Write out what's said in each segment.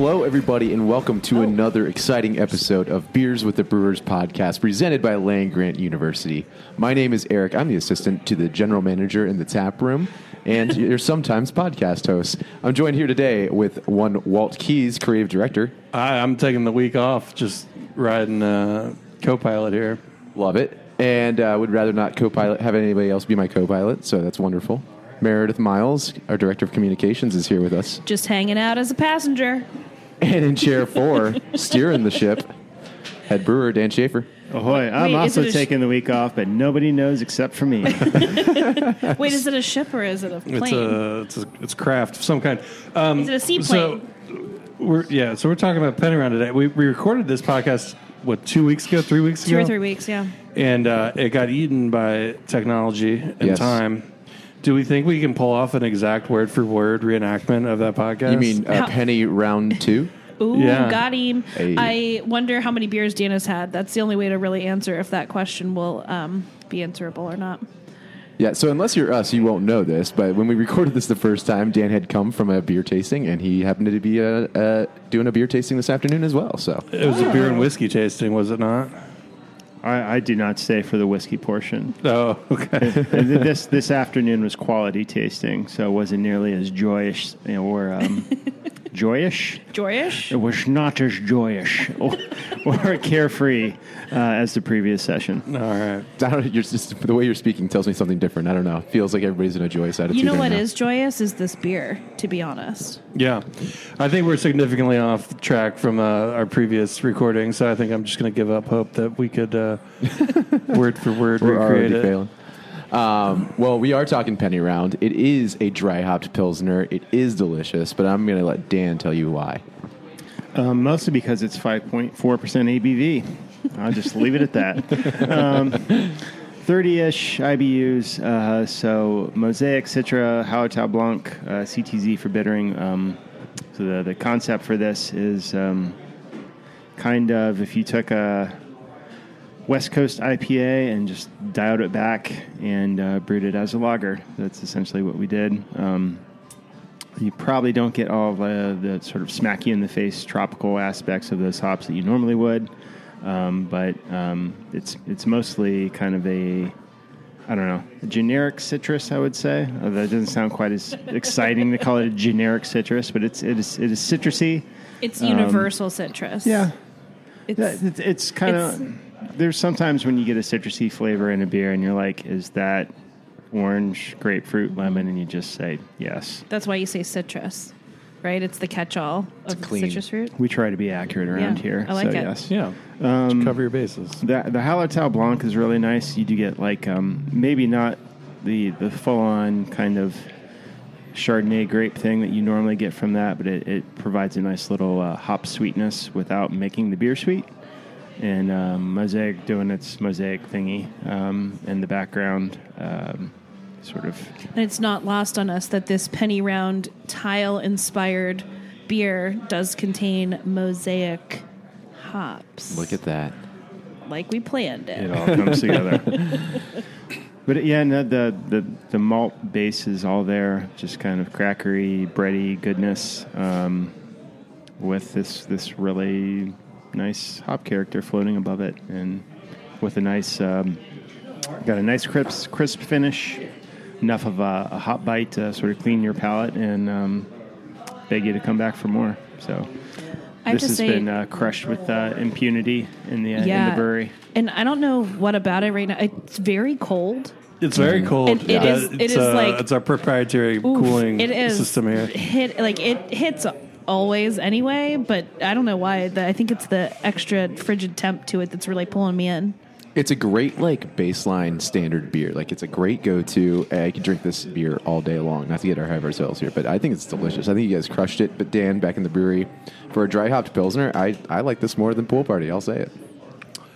Hello, everybody, and welcome to another exciting episode of Beers with the Brewers podcast presented by Land Grant University. My name is Eric. I'm the assistant to the general manager in the tap room and your sometimes podcast host. I'm joined here today with one Walt Keys, creative director. I, I'm taking the week off, just riding uh, co-pilot here. Love it. And uh, would rather not co pilot, have anybody else be my co pilot, so that's wonderful. Meredith Miles, our director of communications, is here with us. Just hanging out as a passenger. And in chair four, steering the ship, head brewer Dan Schaefer. Ahoy! I'm Wait, also sh- taking the week off, but nobody knows except for me. Wait, is it a ship or is it a plane? It's a it's a it's craft of some kind. Um, Is it a seaplane? So we're yeah. So we're talking about Penny Round today. We we recorded this podcast what two weeks ago, three weeks ago, Two or three weeks, yeah. and uh, it got eaten by technology and Yes. time. Do we think we can pull off an exact word for word reenactment of that podcast? You mean uh, How- Penny round two? Ooh, Yeah. got him. Hey. I wonder how many beers Dan has had. That's the only way to really answer if that question will um, be answerable or not. Yeah, so unless you're us, you won't know this. But when we recorded this the first time, Dan had come from a beer tasting, and he happened to be uh, uh, doing a beer tasting this afternoon as well. So it was a beer and whiskey tasting, was it not? I, I do not stay for the whiskey portion. Oh, okay. This this afternoon was quality tasting, so it wasn't nearly as joyous you know, or um, joyous. Joyish? It was not as joyous or, or carefree uh, as the previous session. All right. I don't, you're just, the way you're speaking tells me something different. I don't know. Feels like everybody's in a joyous attitude. You know right what now. is joyous? Is this beer, to be honest. Yeah, I think we're significantly off track from uh, our previous recording, so I think I'm just going to give up hope that we could uh, word for word We're recreate already it. failing. Um, well, we are talking Penny Round. It is a dry hopped pilsner. It is delicious, but I'm going to let Dan tell you why. Um, mostly because it's 5.4% ABV. I'll just leave it at that. Um, 30-ish IBUs. Uh, so Mosaic, Citra, Hallertau Blanc, uh, CTZ for bittering. Um, so the, the concept for this is um, kind of if you took a West Coast IPA and just dialed it back and uh, brewed it as a lager. That's essentially what we did. Um, you probably don't get all the, the sort of smack you in the face tropical aspects of those hops that you normally would, um, but um, it's it's mostly kind of a I don't know a generic citrus. I would say that doesn't sound quite as exciting to call it a generic citrus, but it's it is it is citrusy. It's universal citrus. Yeah, It's, yeah, it's, it's kind of. There's sometimes when you get a citrusy flavor in a beer, and you're like, "Is that orange, grapefruit, lemon?" And you just say, "Yes." that's why you say citrus, right? It's the catch-all of clean. citrus fruit. We try to be accurate around Yeah, here. I like so it. Yes. Yeah, Just cover your bases. The the Hallertau Blanc is really nice. You do get like um, maybe not the the full on kind of Chardonnay grape thing that you normally get from that, but it, it provides a nice little uh, hop sweetness without making the beer sweet. And um, Mosaic doing its Mosaic thingy um, in the background, um, sort of. And it's not lost on us that this penny round tile inspired beer does contain mosaic hops. Look at that. like we planned it. it all comes together. But yeah, no, the, the the malt base is all there, just kind of crackery, bready goodness, um, with this this really nice hop character floating above it, and with a nice um, got a nice crisp crisp finish, enough of a, a hot bite to sort of clean your palate and um, beg you to come back for more. So. I this has say, been uh, crushed with uh, impunity in the uh, in the brewery. and I don't know what about it right now. It's very cold. It's very cold. And it Uh, is- it it's, is uh, like- it's our proprietary Oof, cooling it is system here. Hit like it hits always anyway, but I don't know why. The, I think it's the extra frigid temp to it that's really pulling me in. It's a great like baseline standard beer. Like it's a great go to. I can drink this beer all day long. Not to get ahead of ourselves here, but I think it's delicious. I think you guys crushed it. But Dan, back in the brewery, for a dry hopped pilsner, I I like this more than Pool Party. I'll say it.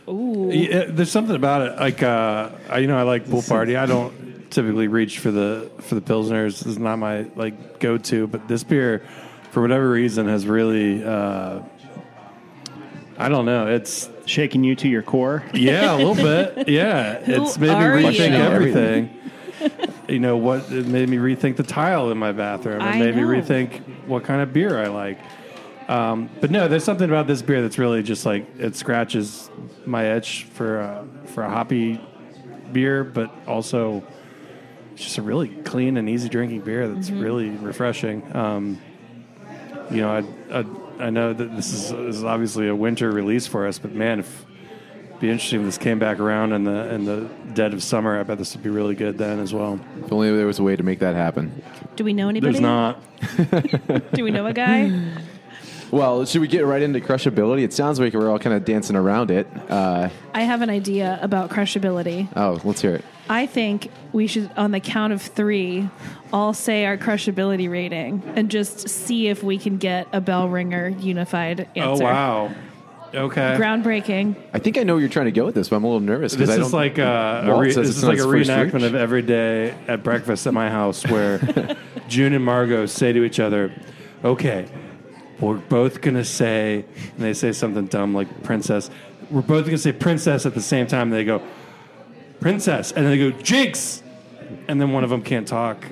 Yeah, there's something about it. Like, uh, I, you know, I like pool party. I don't typically reach for the for the pilsners. This is not my like go to. But this beer, for whatever reason, has really. Uh, I don't know. It's Shaking you to your core. yeah, a little bit. Yeah, it's made me rethink you? everything. you know what? It made me rethink the tile in my bathroom. It I made me rethink what kind of beer I like. Um, but no, there's something about this beer that's really just like it scratches my itch for a, for a hoppy beer, but also it's just a really clean and easy drinking beer that's Mm-hmm. really refreshing. Um, you know, I, I I know that this is, this is obviously a winter release for us, but man, if it'd be interesting if this came back around in the in the dead of summer. I bet this would be really good then as well. If only there was a way to make that happen. Do we know anybody? There's not. Do we know a guy? Well, should we get right into crushability? It sounds like we're all kind of dancing around it. Uh, I have an idea about crushability. oh, let's hear it. I think we should, on the count of three, all say our crushability rating and just see if we can get a bell ringer unified answer. Oh wow. Okay. Groundbreaking. I think I know where you're trying to go with this, but I'm a little nervous This I is don't. like uh, a re- this is like a not his first reenactment reach. of every day at breakfast at my house where June and Margot say to each other, "Okay, we're both gonna say," and they say something dumb like "princess." We're both gonna say "princess" at the same time. And they go "princess," and then they go "jinx," and then one of them can't talk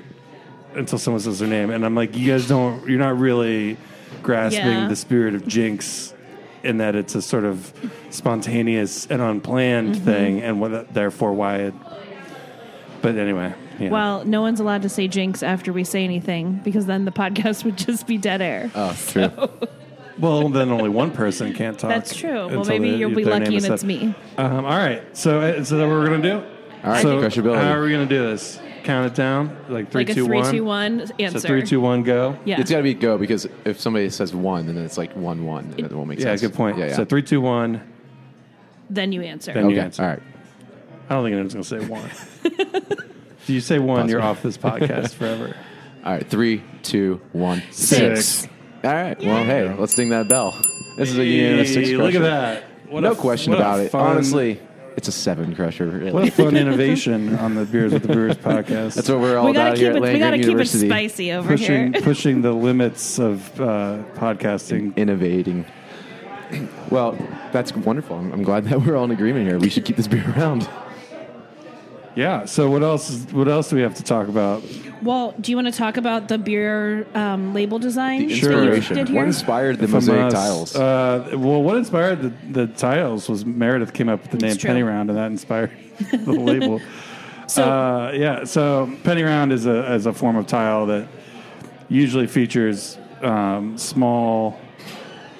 until someone says their name, and I'm like, "You guys don't. You're not really grasping Yeah. the spirit of jinx." In that it's a sort of spontaneous and unplanned Mm-hmm. thing, and what, therefore why it. But anyway, yeah. Well, no one's allowed to say jinx after we say anything because then the podcast would just be dead air. oh, true. well, then only one person can't talk. That's true. Well, maybe they- you'll be lucky and it's me. Um, all right, so uh, so that what we're gonna do? All right, so how are we gonna do this? Count it down, like three, Like a two, three, one. two, one answer. So three, two, one, go. Yeah. It's got to be go because if somebody says one, then it's like one one. and It won't make sense. Yeah, sense. good point. Yeah, yeah. So three, two, one. then you answer. Then you answer. All right. I don't think anyone's gonna say one. if you say one, you're off this podcast forever. All right, three, two, one, six. six. All right. Well, hey, let's ding that bell. This is a unanimous six Hey, look at that. What no a- question what about it. Honestly, it's a seven crusher. Really. What a fun innovation on the Beers with the Brewers podcast. That's what we're all we gotta about keep here it. at We gotta Grant keep it spicy over pushing here. pushing the limits of uh, podcasting. Innovating. Well, that's wonderful. I'm, I'm glad that we're all in agreement here. We should keep this beer around. Yeah. So what else? What else do we have to talk about? Well, do you want to talk about the beer um, label design? The that you inspiration. did What inspired the From mosaic us. tiles? Uh, well, what inspired the, the tiles was Meredith came up with the name true. Penny Round, and that inspired the label. So- uh, yeah, so Penny Round is a is a form of tile that usually features um, small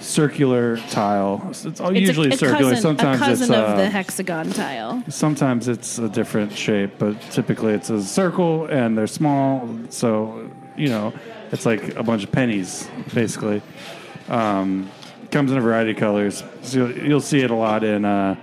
circular tile. It's all usually a, a circular. Cousin, sometimes a cousin it's uh, of the hexagon tile. Sometimes it's a different shape, but typically it's a circle and they're small. So, you know, it's like a bunch of pennies, basically. Um, comes in a variety of colors. So you'll, you'll see it a lot in uh,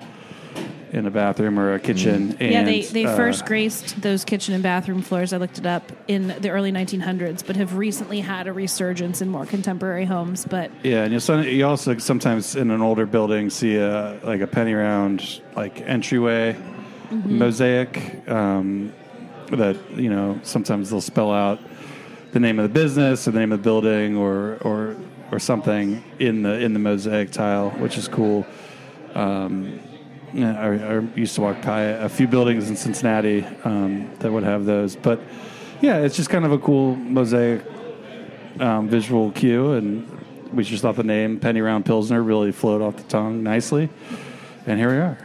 in a bathroom or a kitchen. And, yeah, they, they uh, first graced those kitchen and bathroom floors. I looked it up in the early 1900s, but have recently had a resurgence in more contemporary homes. But Yeah, and you'll, you also sometimes in an older building see a like a penny round like entryway Mm-hmm. mosaic um, that you know sometimes they'll spell out the name of the business or the name of the building or or or something in the in the mosaic tile, which is cool. Um, I, I used to walk by a few buildings in Cincinnati um, that would have those, but yeah, it's just kind of a cool mosaic um, visual cue, and we just thought the name Penny Round Pilsner really flowed off the tongue nicely, and here we are.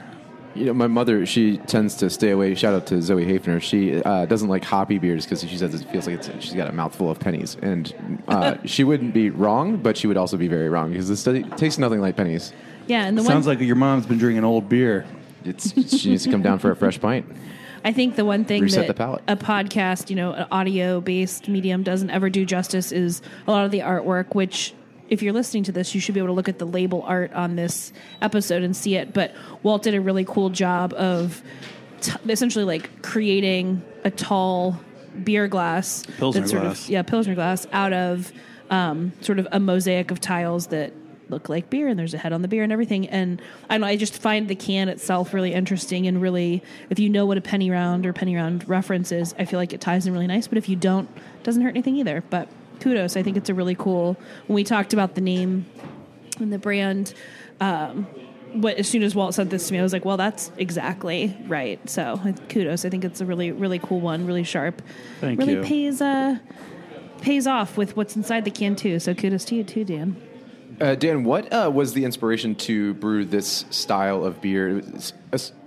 You know, my mother, she tends to stay away. Shout out to Zoe Hafner. She uh, doesn't like hoppy beers because she says it feels like she's got a mouthful of pennies. And uh, she wouldn't be wrong, but she would also be very wrong because this tastes nothing like pennies. Yeah, and the Sounds one like your mom's been drinking old beer. It's she needs to come down for a fresh pint. I think the one thing Reset that the a podcast, you know, an audio based medium doesn't ever do justice is a lot of the artwork, which if you're listening to this, you should be able to look at the label art on this episode and see it. But Walt did a really cool job of t- essentially like creating a tall beer glass, Pilsner that's sort glass. of yeah pilsner glass out of um, sort of a mosaic of tiles that look like beer and there's a head on the beer and everything and I don't know I just find the can itself really interesting and really if you know what a penny round or penny round reference is I feel like it ties in really nice but if you don't it doesn't hurt anything either but kudos I think it's a really cool when we talked about the name and the brand um, what as soon as Walt sent this to me, I was like, "Well, that's exactly right." So kudos. I think it's a really, really cool one. Really sharp. Thank really you. pays uh, pays off with what's inside the can too. So kudos to you too, Dan. Uh, Dan, what uh, was the inspiration to brew this style of beer?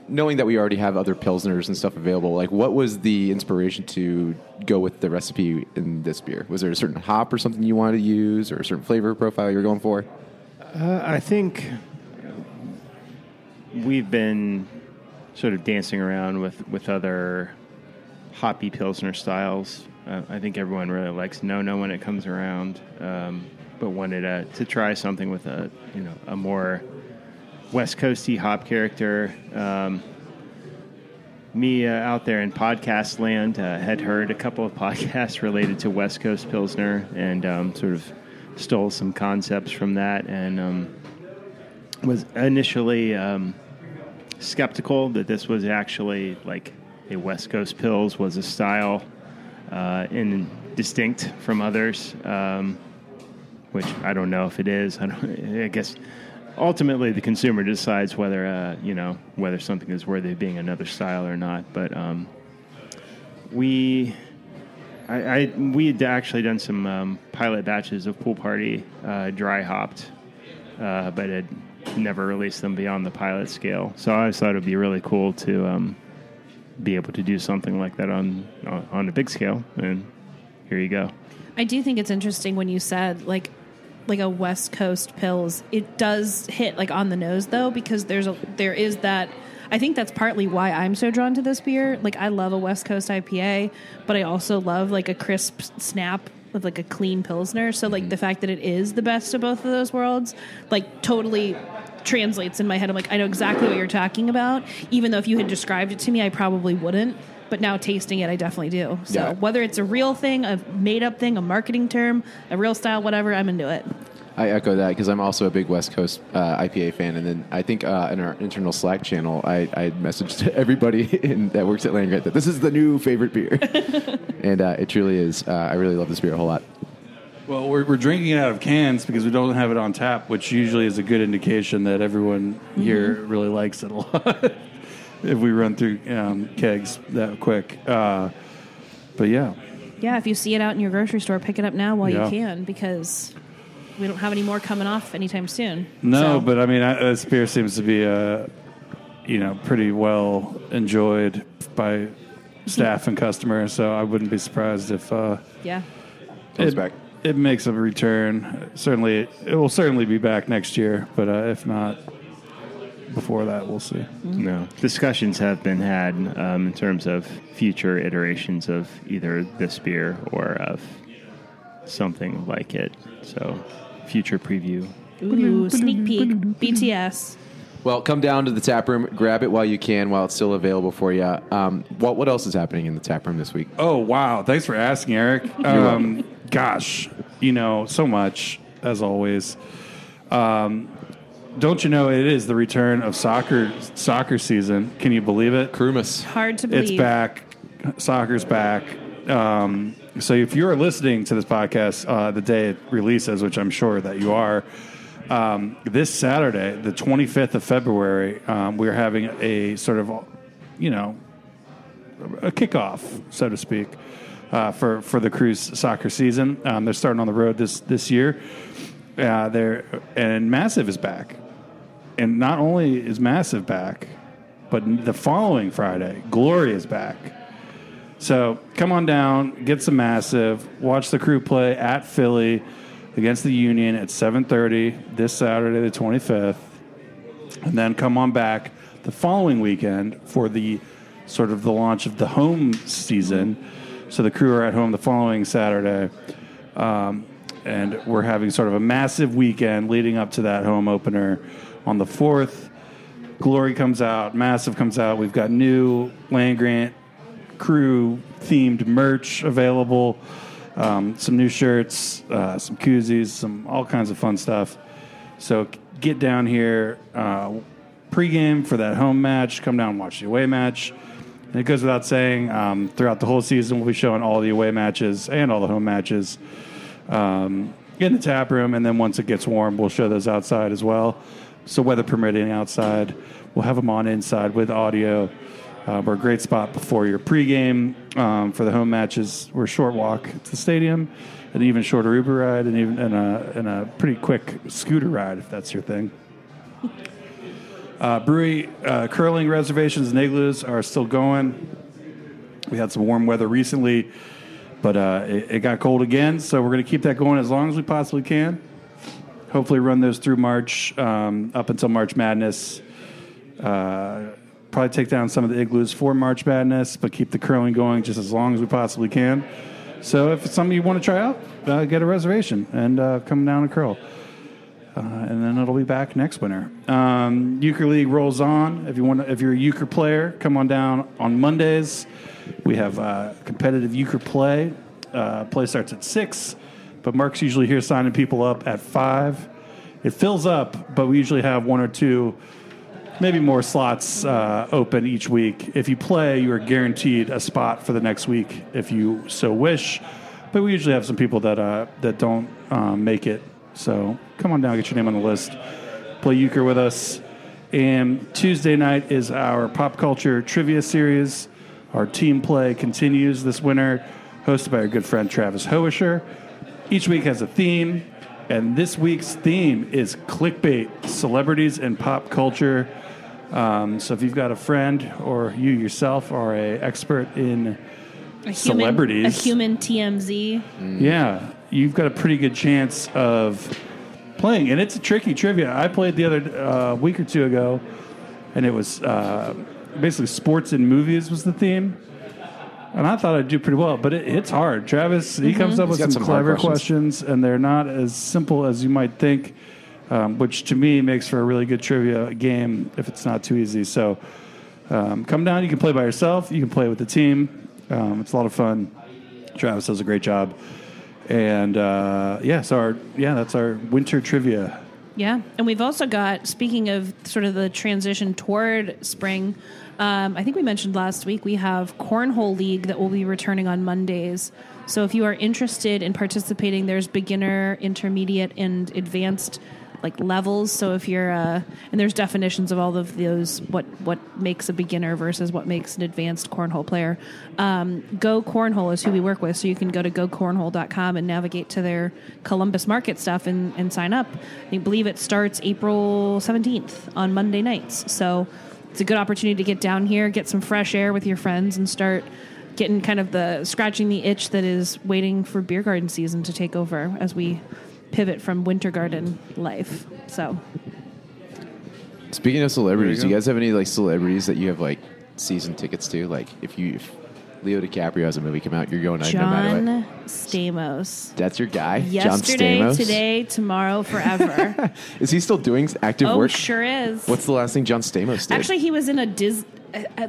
Knowing that we already have other pilsners and stuff available, like what was the inspiration to go with the recipe in this beer? Was there a certain hop or something you wanted to use, or a certain flavor profile you were going for? Uh, I think we've been sort of dancing around with, with other hoppy pilsner styles. Uh, I think everyone really likes no no when it comes around, um, but wanted uh, to try something with a you know a more West Coasty hop character. Um, me uh, out there in podcast land uh, had heard a couple of podcasts related to West Coast Pilsner and um, sort of stole some concepts from that and um, was initially um, skeptical that this was actually like a West Coast Pils was a style uh, and distinct from others, um, which I don't know if it is. I, don't, I guess ultimately the consumer decides whether uh, you know whether something is worthy of being another style or not. But um, we, I, I we had actually done some um, pilot batches of Pool Party uh, dry hopped, uh, but had never released them beyond the pilot scale. So I always thought it'd be really cool to um, be able to do something like that on on, a big scale. And here you go. I do think it's interesting when you said like like a West Coast pils. It does hit like on the nose though because there's a there is that I think that's partly why I'm so drawn to this beer. Like I love a West Coast IPA, but I also love like a crisp snap with like a clean pilsner. So like mm-hmm. the fact that it is the best of both of those worlds, like totally translates in my head. I'm like, I know exactly what you're talking about. Even though if you had described it to me, I probably wouldn't. But now tasting it, I definitely do. So Yeah. whether it's a real thing, a made up thing, a marketing term, a real style, whatever, I'm into it. I echo that because I'm also a big West Coast uh, IPA fan, and then I think uh, in our internal Slack channel, I, I messaged everybody in, that works at Land Grant that this is the new favorite beer, and uh, it truly is. Uh, I really love this beer a whole lot. Well, we're, we're drinking it out of cans because we don't have it on tap, which usually is a good indication that everyone here really likes it a lot. if we run through um, kegs that quick, uh, but yeah, Yeah, if you see it out in your grocery store, pick it up now while Yeah. you can because we don't have any more coming off anytime soon. no, So- but I mean, I, this beer seems to be, uh, you know, pretty well enjoyed by staff and customers. So I wouldn't be surprised if uh, yeah. Comes it, back. It makes a return. Certainly, it will certainly be back next year. But uh, if not before that, we'll see. No discussions have been had um, in terms of future iterations of either this beer or of something like it. So, future preview. Ooh, sneak peek, BTS. Well, come down to the tap room, grab it while you can, while it's still available for you. Um, what what else is happening in the tap room this week? Oh wow! Thanks for asking, Eric. Um, gosh, you know so much as always. Um, don't you know it is the return of soccer soccer season? Can you believe it? Krumas. Hard to believe. It's back. Soccer's back. Um, so if you're listening to this podcast uh, the day it releases, which I'm sure that you are, um, this Saturday, the 25th of February, um, we're having a sort of, you know, a kickoff, so to speak, uh, for for the Crew's soccer season. Um, they're starting on the road this this year. Uh, they're and Massive is back, and not only is Massive back, but the following Friday, Glory is back. So come on down, get some Massive, watch the crew play at Philly against the Union at 7:30 this Saturday, the 25th, and then come on back the following weekend for the sort of the launch of the home season. So the crew are at home the following Saturday. Um, and we're having sort of a massive weekend leading up to that home opener on the fourth. Glory comes out, Massive comes out. We've got new Land Grant crew themed merch available, um, some new shirts, uh, some koozies, some all kinds of fun stuff. So get down here uh, pregame for that home match. Come down and watch the away match. And it goes without saying, um, throughout the whole season, we'll be showing all the away matches and all the home matches um, in the tap room. And then once it gets warm, we'll show those outside as well. So, weather permitting outside, we'll have them on inside with audio. Uh, we're a great spot before your pregame um, for the home matches. We're a short walk to the stadium, an even shorter Uber ride, and even and a, and a pretty quick scooter ride if that's your thing. Uh, brewery uh, curling reservations and igloos are still going. We had some warm weather recently, but uh, it, it got cold again, so we're going to keep that going as long as we possibly can. Hopefully, run those through March um, up until March Madness. Uh, probably take down some of the igloos for March Madness, but keep the curling going just as long as we possibly can. So, if it's something you want to try out, uh, get a reservation and uh, come down and curl uh, and then it'll be back next winter. Um, Euchre League rolls on. If you want, if you're a euchre player, come on down on Mondays. We have uh, competitive euchre play. Uh, play starts at six, but Mark's usually here signing people up at five. It fills up, but we usually have one or two, maybe more slots uh, open each week. If you play, you are guaranteed a spot for the next week if you so wish. But we usually have some people that uh, that don't um, make it so come on down, get your name on the list. Play euchre with us. And Tuesday night is our pop culture trivia series. Our team play continues this winter, hosted by our good friend Travis Hoisher. Each week has a theme, and this week's theme is clickbait, celebrities and pop culture. Um, so if you've got a friend or you yourself are a expert in A human, Celebrities. a human TMZ. yeah, you've got a pretty good chance of playing. And it's a tricky trivia. I played the other uh, week or two ago, and it was uh, basically sports and movies was the theme. And I thought I'd do pretty well, but it, it's hard. Travis, he comes up He's with got some, some hard clever questions. questions, and they're not as simple as you might think, um, which to me makes for a really good trivia game if it's not too easy. So um, come down. You can play by yourself. You can play with the team. Um, it's a lot of fun. Travis does a great job. And uh, yeah, so our yeah, that's our winter trivia. Yeah, and we've also got speaking of sort of the transition toward spring. Um, I think we mentioned last week we have cornhole league that will be returning on Mondays. So if you are interested in participating, there's beginner, intermediate, and advanced like levels. So if you're uh, and there's definitions of all of those what what makes a beginner versus what makes an advanced cornhole player. Um, Go Cornhole is who we work with, so you can go to gocornhole.com and navigate to their Columbus Market stuff and, and sign up. I believe it starts April 17th on Monday nights. So it's a good opportunity to get down here, get some fresh air with your friends, and start getting kind of the scratching the itch that is waiting for beer garden season to take over as we pivot from winter garden life. So Speaking of celebrities, There do you you go. guys have any like celebrities that you have like season tickets to? Like if you if Leo DiCaprio has a movie come out, you're going no matter what. John Stamos. That's your guy, Yesterday, John Stamos. today, tomorrow, forever. Is he still doing active oh, work? sure is. What's the last thing John Stamos did? Actually, he was in a Dis,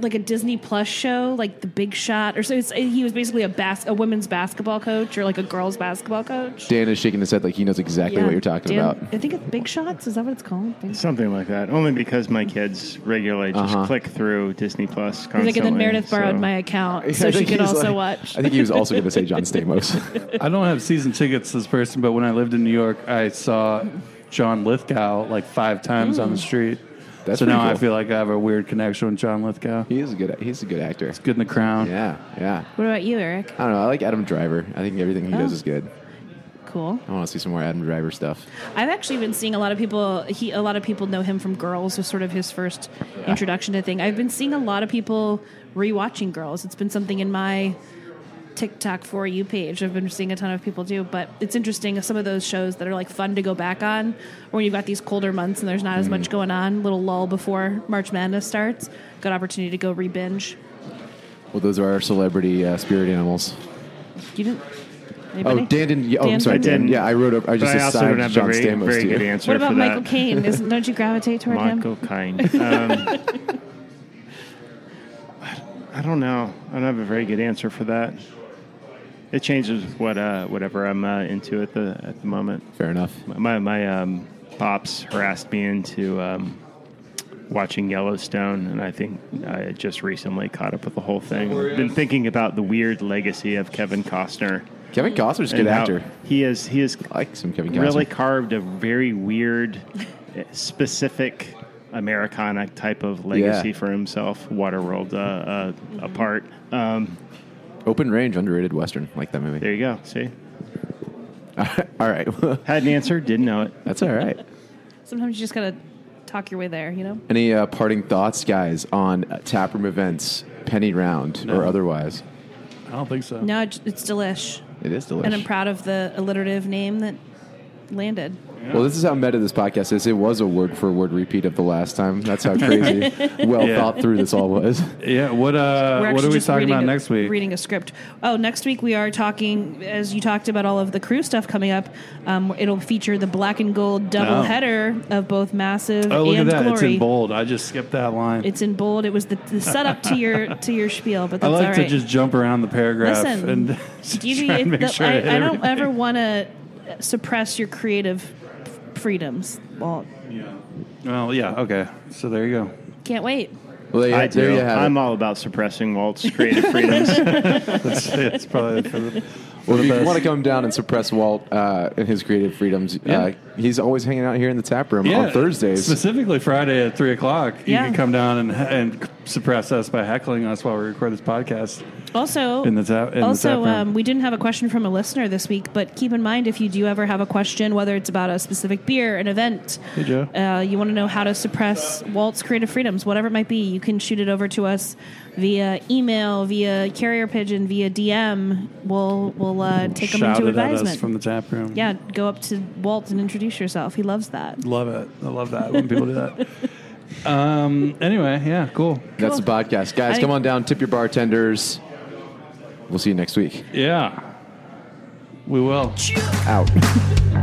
like a Disney Plus show, like The Big Shot, or so. It's, he was basically a bas- a women's basketball coach or like a girls basketball coach. Dan is shaking his head like he knows exactly Yeah. what you're talking Dan- about. I think it's Big Shots. Is that what it's called? Big Something like that. Only because my kids regularly just Uh-huh. click through Disney Plus He's constantly. like, and then Meredith borrowed so- my account I so she could also like- watch. I think he was also going to say John Stamos. I don't have season tickets this person, but when I lived in New York, I saw John Lithgow like five times on the street. That's so now pretty I feel like I have a weird connection with John Lithgow. he is a good. He's a good actor. He's good in the crown. Yeah, yeah. What about you, Eric? I don't know. I like Adam Driver. I think everything he Oh. does is good. Cool. I want to see some more Adam Driver stuff. I've actually been seeing a lot of people. He a lot of people know him from Girls, was sort of his first introduction to thing. I've been seeing a lot of people rewatching Girls. It's been something in my TikTok for you page. I've been seeing a ton of people do, but it's interesting. Some of those shows that are like fun to go back on, when you've got these colder months and there's not as much going on, little lull before March Madness starts. Good opportunity to go re-binge. Well, those are our celebrity uh, spirit animals. You didn't. Anybody? Oh, Dan didn't. Yeah, oh, Dan I'm sorry, didn't? Dan. Yeah, I wrote. A, I But just I also assigned don't have John a very, Stamos very to you. good answer What about Michael that. Caine? Isn't, don't you gravitate toward him? Michael Caine. Um, I don't know. I don't have a very good answer for that. It changes with what uh, whatever I'm uh, into at the at the moment. Fair enough. My my um, pops harassed me into um, watching Yellowstone, and I think I just recently caught up with the whole thing. I've Been thinking about the weird legacy of Kevin Costner. Kevin Costner's a good actor. He is he is I like some Kevin Costner. really carved a very weird, specific Americana type of legacy Yeah. for himself. Waterworld uh, uh, apart. Um, Open range, underrated western. Like that movie. there you go. See, all right, had an answer, didn't know it. that's all right. Sometimes you just gotta talk your way there, you know. Any uh, parting thoughts, guys, on uh, taproom events, penny round No. or otherwise? I don't think so. No, it's it's delish, It is delish. and I'm proud of the alliterative name that landed. Well, this is how meta this podcast is. It was a word for word repeat of the last time. That's how crazy, well Yeah. thought through this all was. Yeah. What uh? We're What are we talking about a- next week? Reading a script. Oh, next week we are talking, as you talked about all of the crew stuff coming up. Um, it'll feature the black and gold double Oh. header of both massive Oh, look and at that! glory. It's in bold. I just skipped that line. It's in bold. It was the, the setup to your to your spiel, but I that's like all to just jump around the paragraph Listen, and just you- try and make the- sure I, I don't ever want to suppress your creative freedoms. Well, Yeah. Well, yeah. Okay. So there you go. can't wait. Well, there you, I do. I'm it. all about suppressing Walt's creative freedoms. That's, that's probably for the, for Well, if you want to come down and suppress Walt uh, and his creative freedoms, Yeah. uh, he's always hanging out here in the tap room yeah, on Thursdays. specifically Friday at three o'clock. You Yeah. can come down and and suppress us by heckling us while we record this podcast Also, in the tap. In also, tap room. um, we didn't have a question from a listener this week, but keep in mind if you do ever have a question, whether it's about a specific beer, an event, Hey, Joe. uh, you want to know how to suppress Walt's creative freedoms, whatever it might be, you can shoot it over to us via email, via carrier pigeon, via DM. We'll we'll uh, take them Shout into it at us advisement. from the tap room. yeah, go up to Walt and introduce yourself. He loves that. Love it. I love that when people do that. Um. Anyway, yeah, cool. That's the podcast. Guys, I- come on down, tip your bartenders. We'll see you next week. Yeah, we will. Out.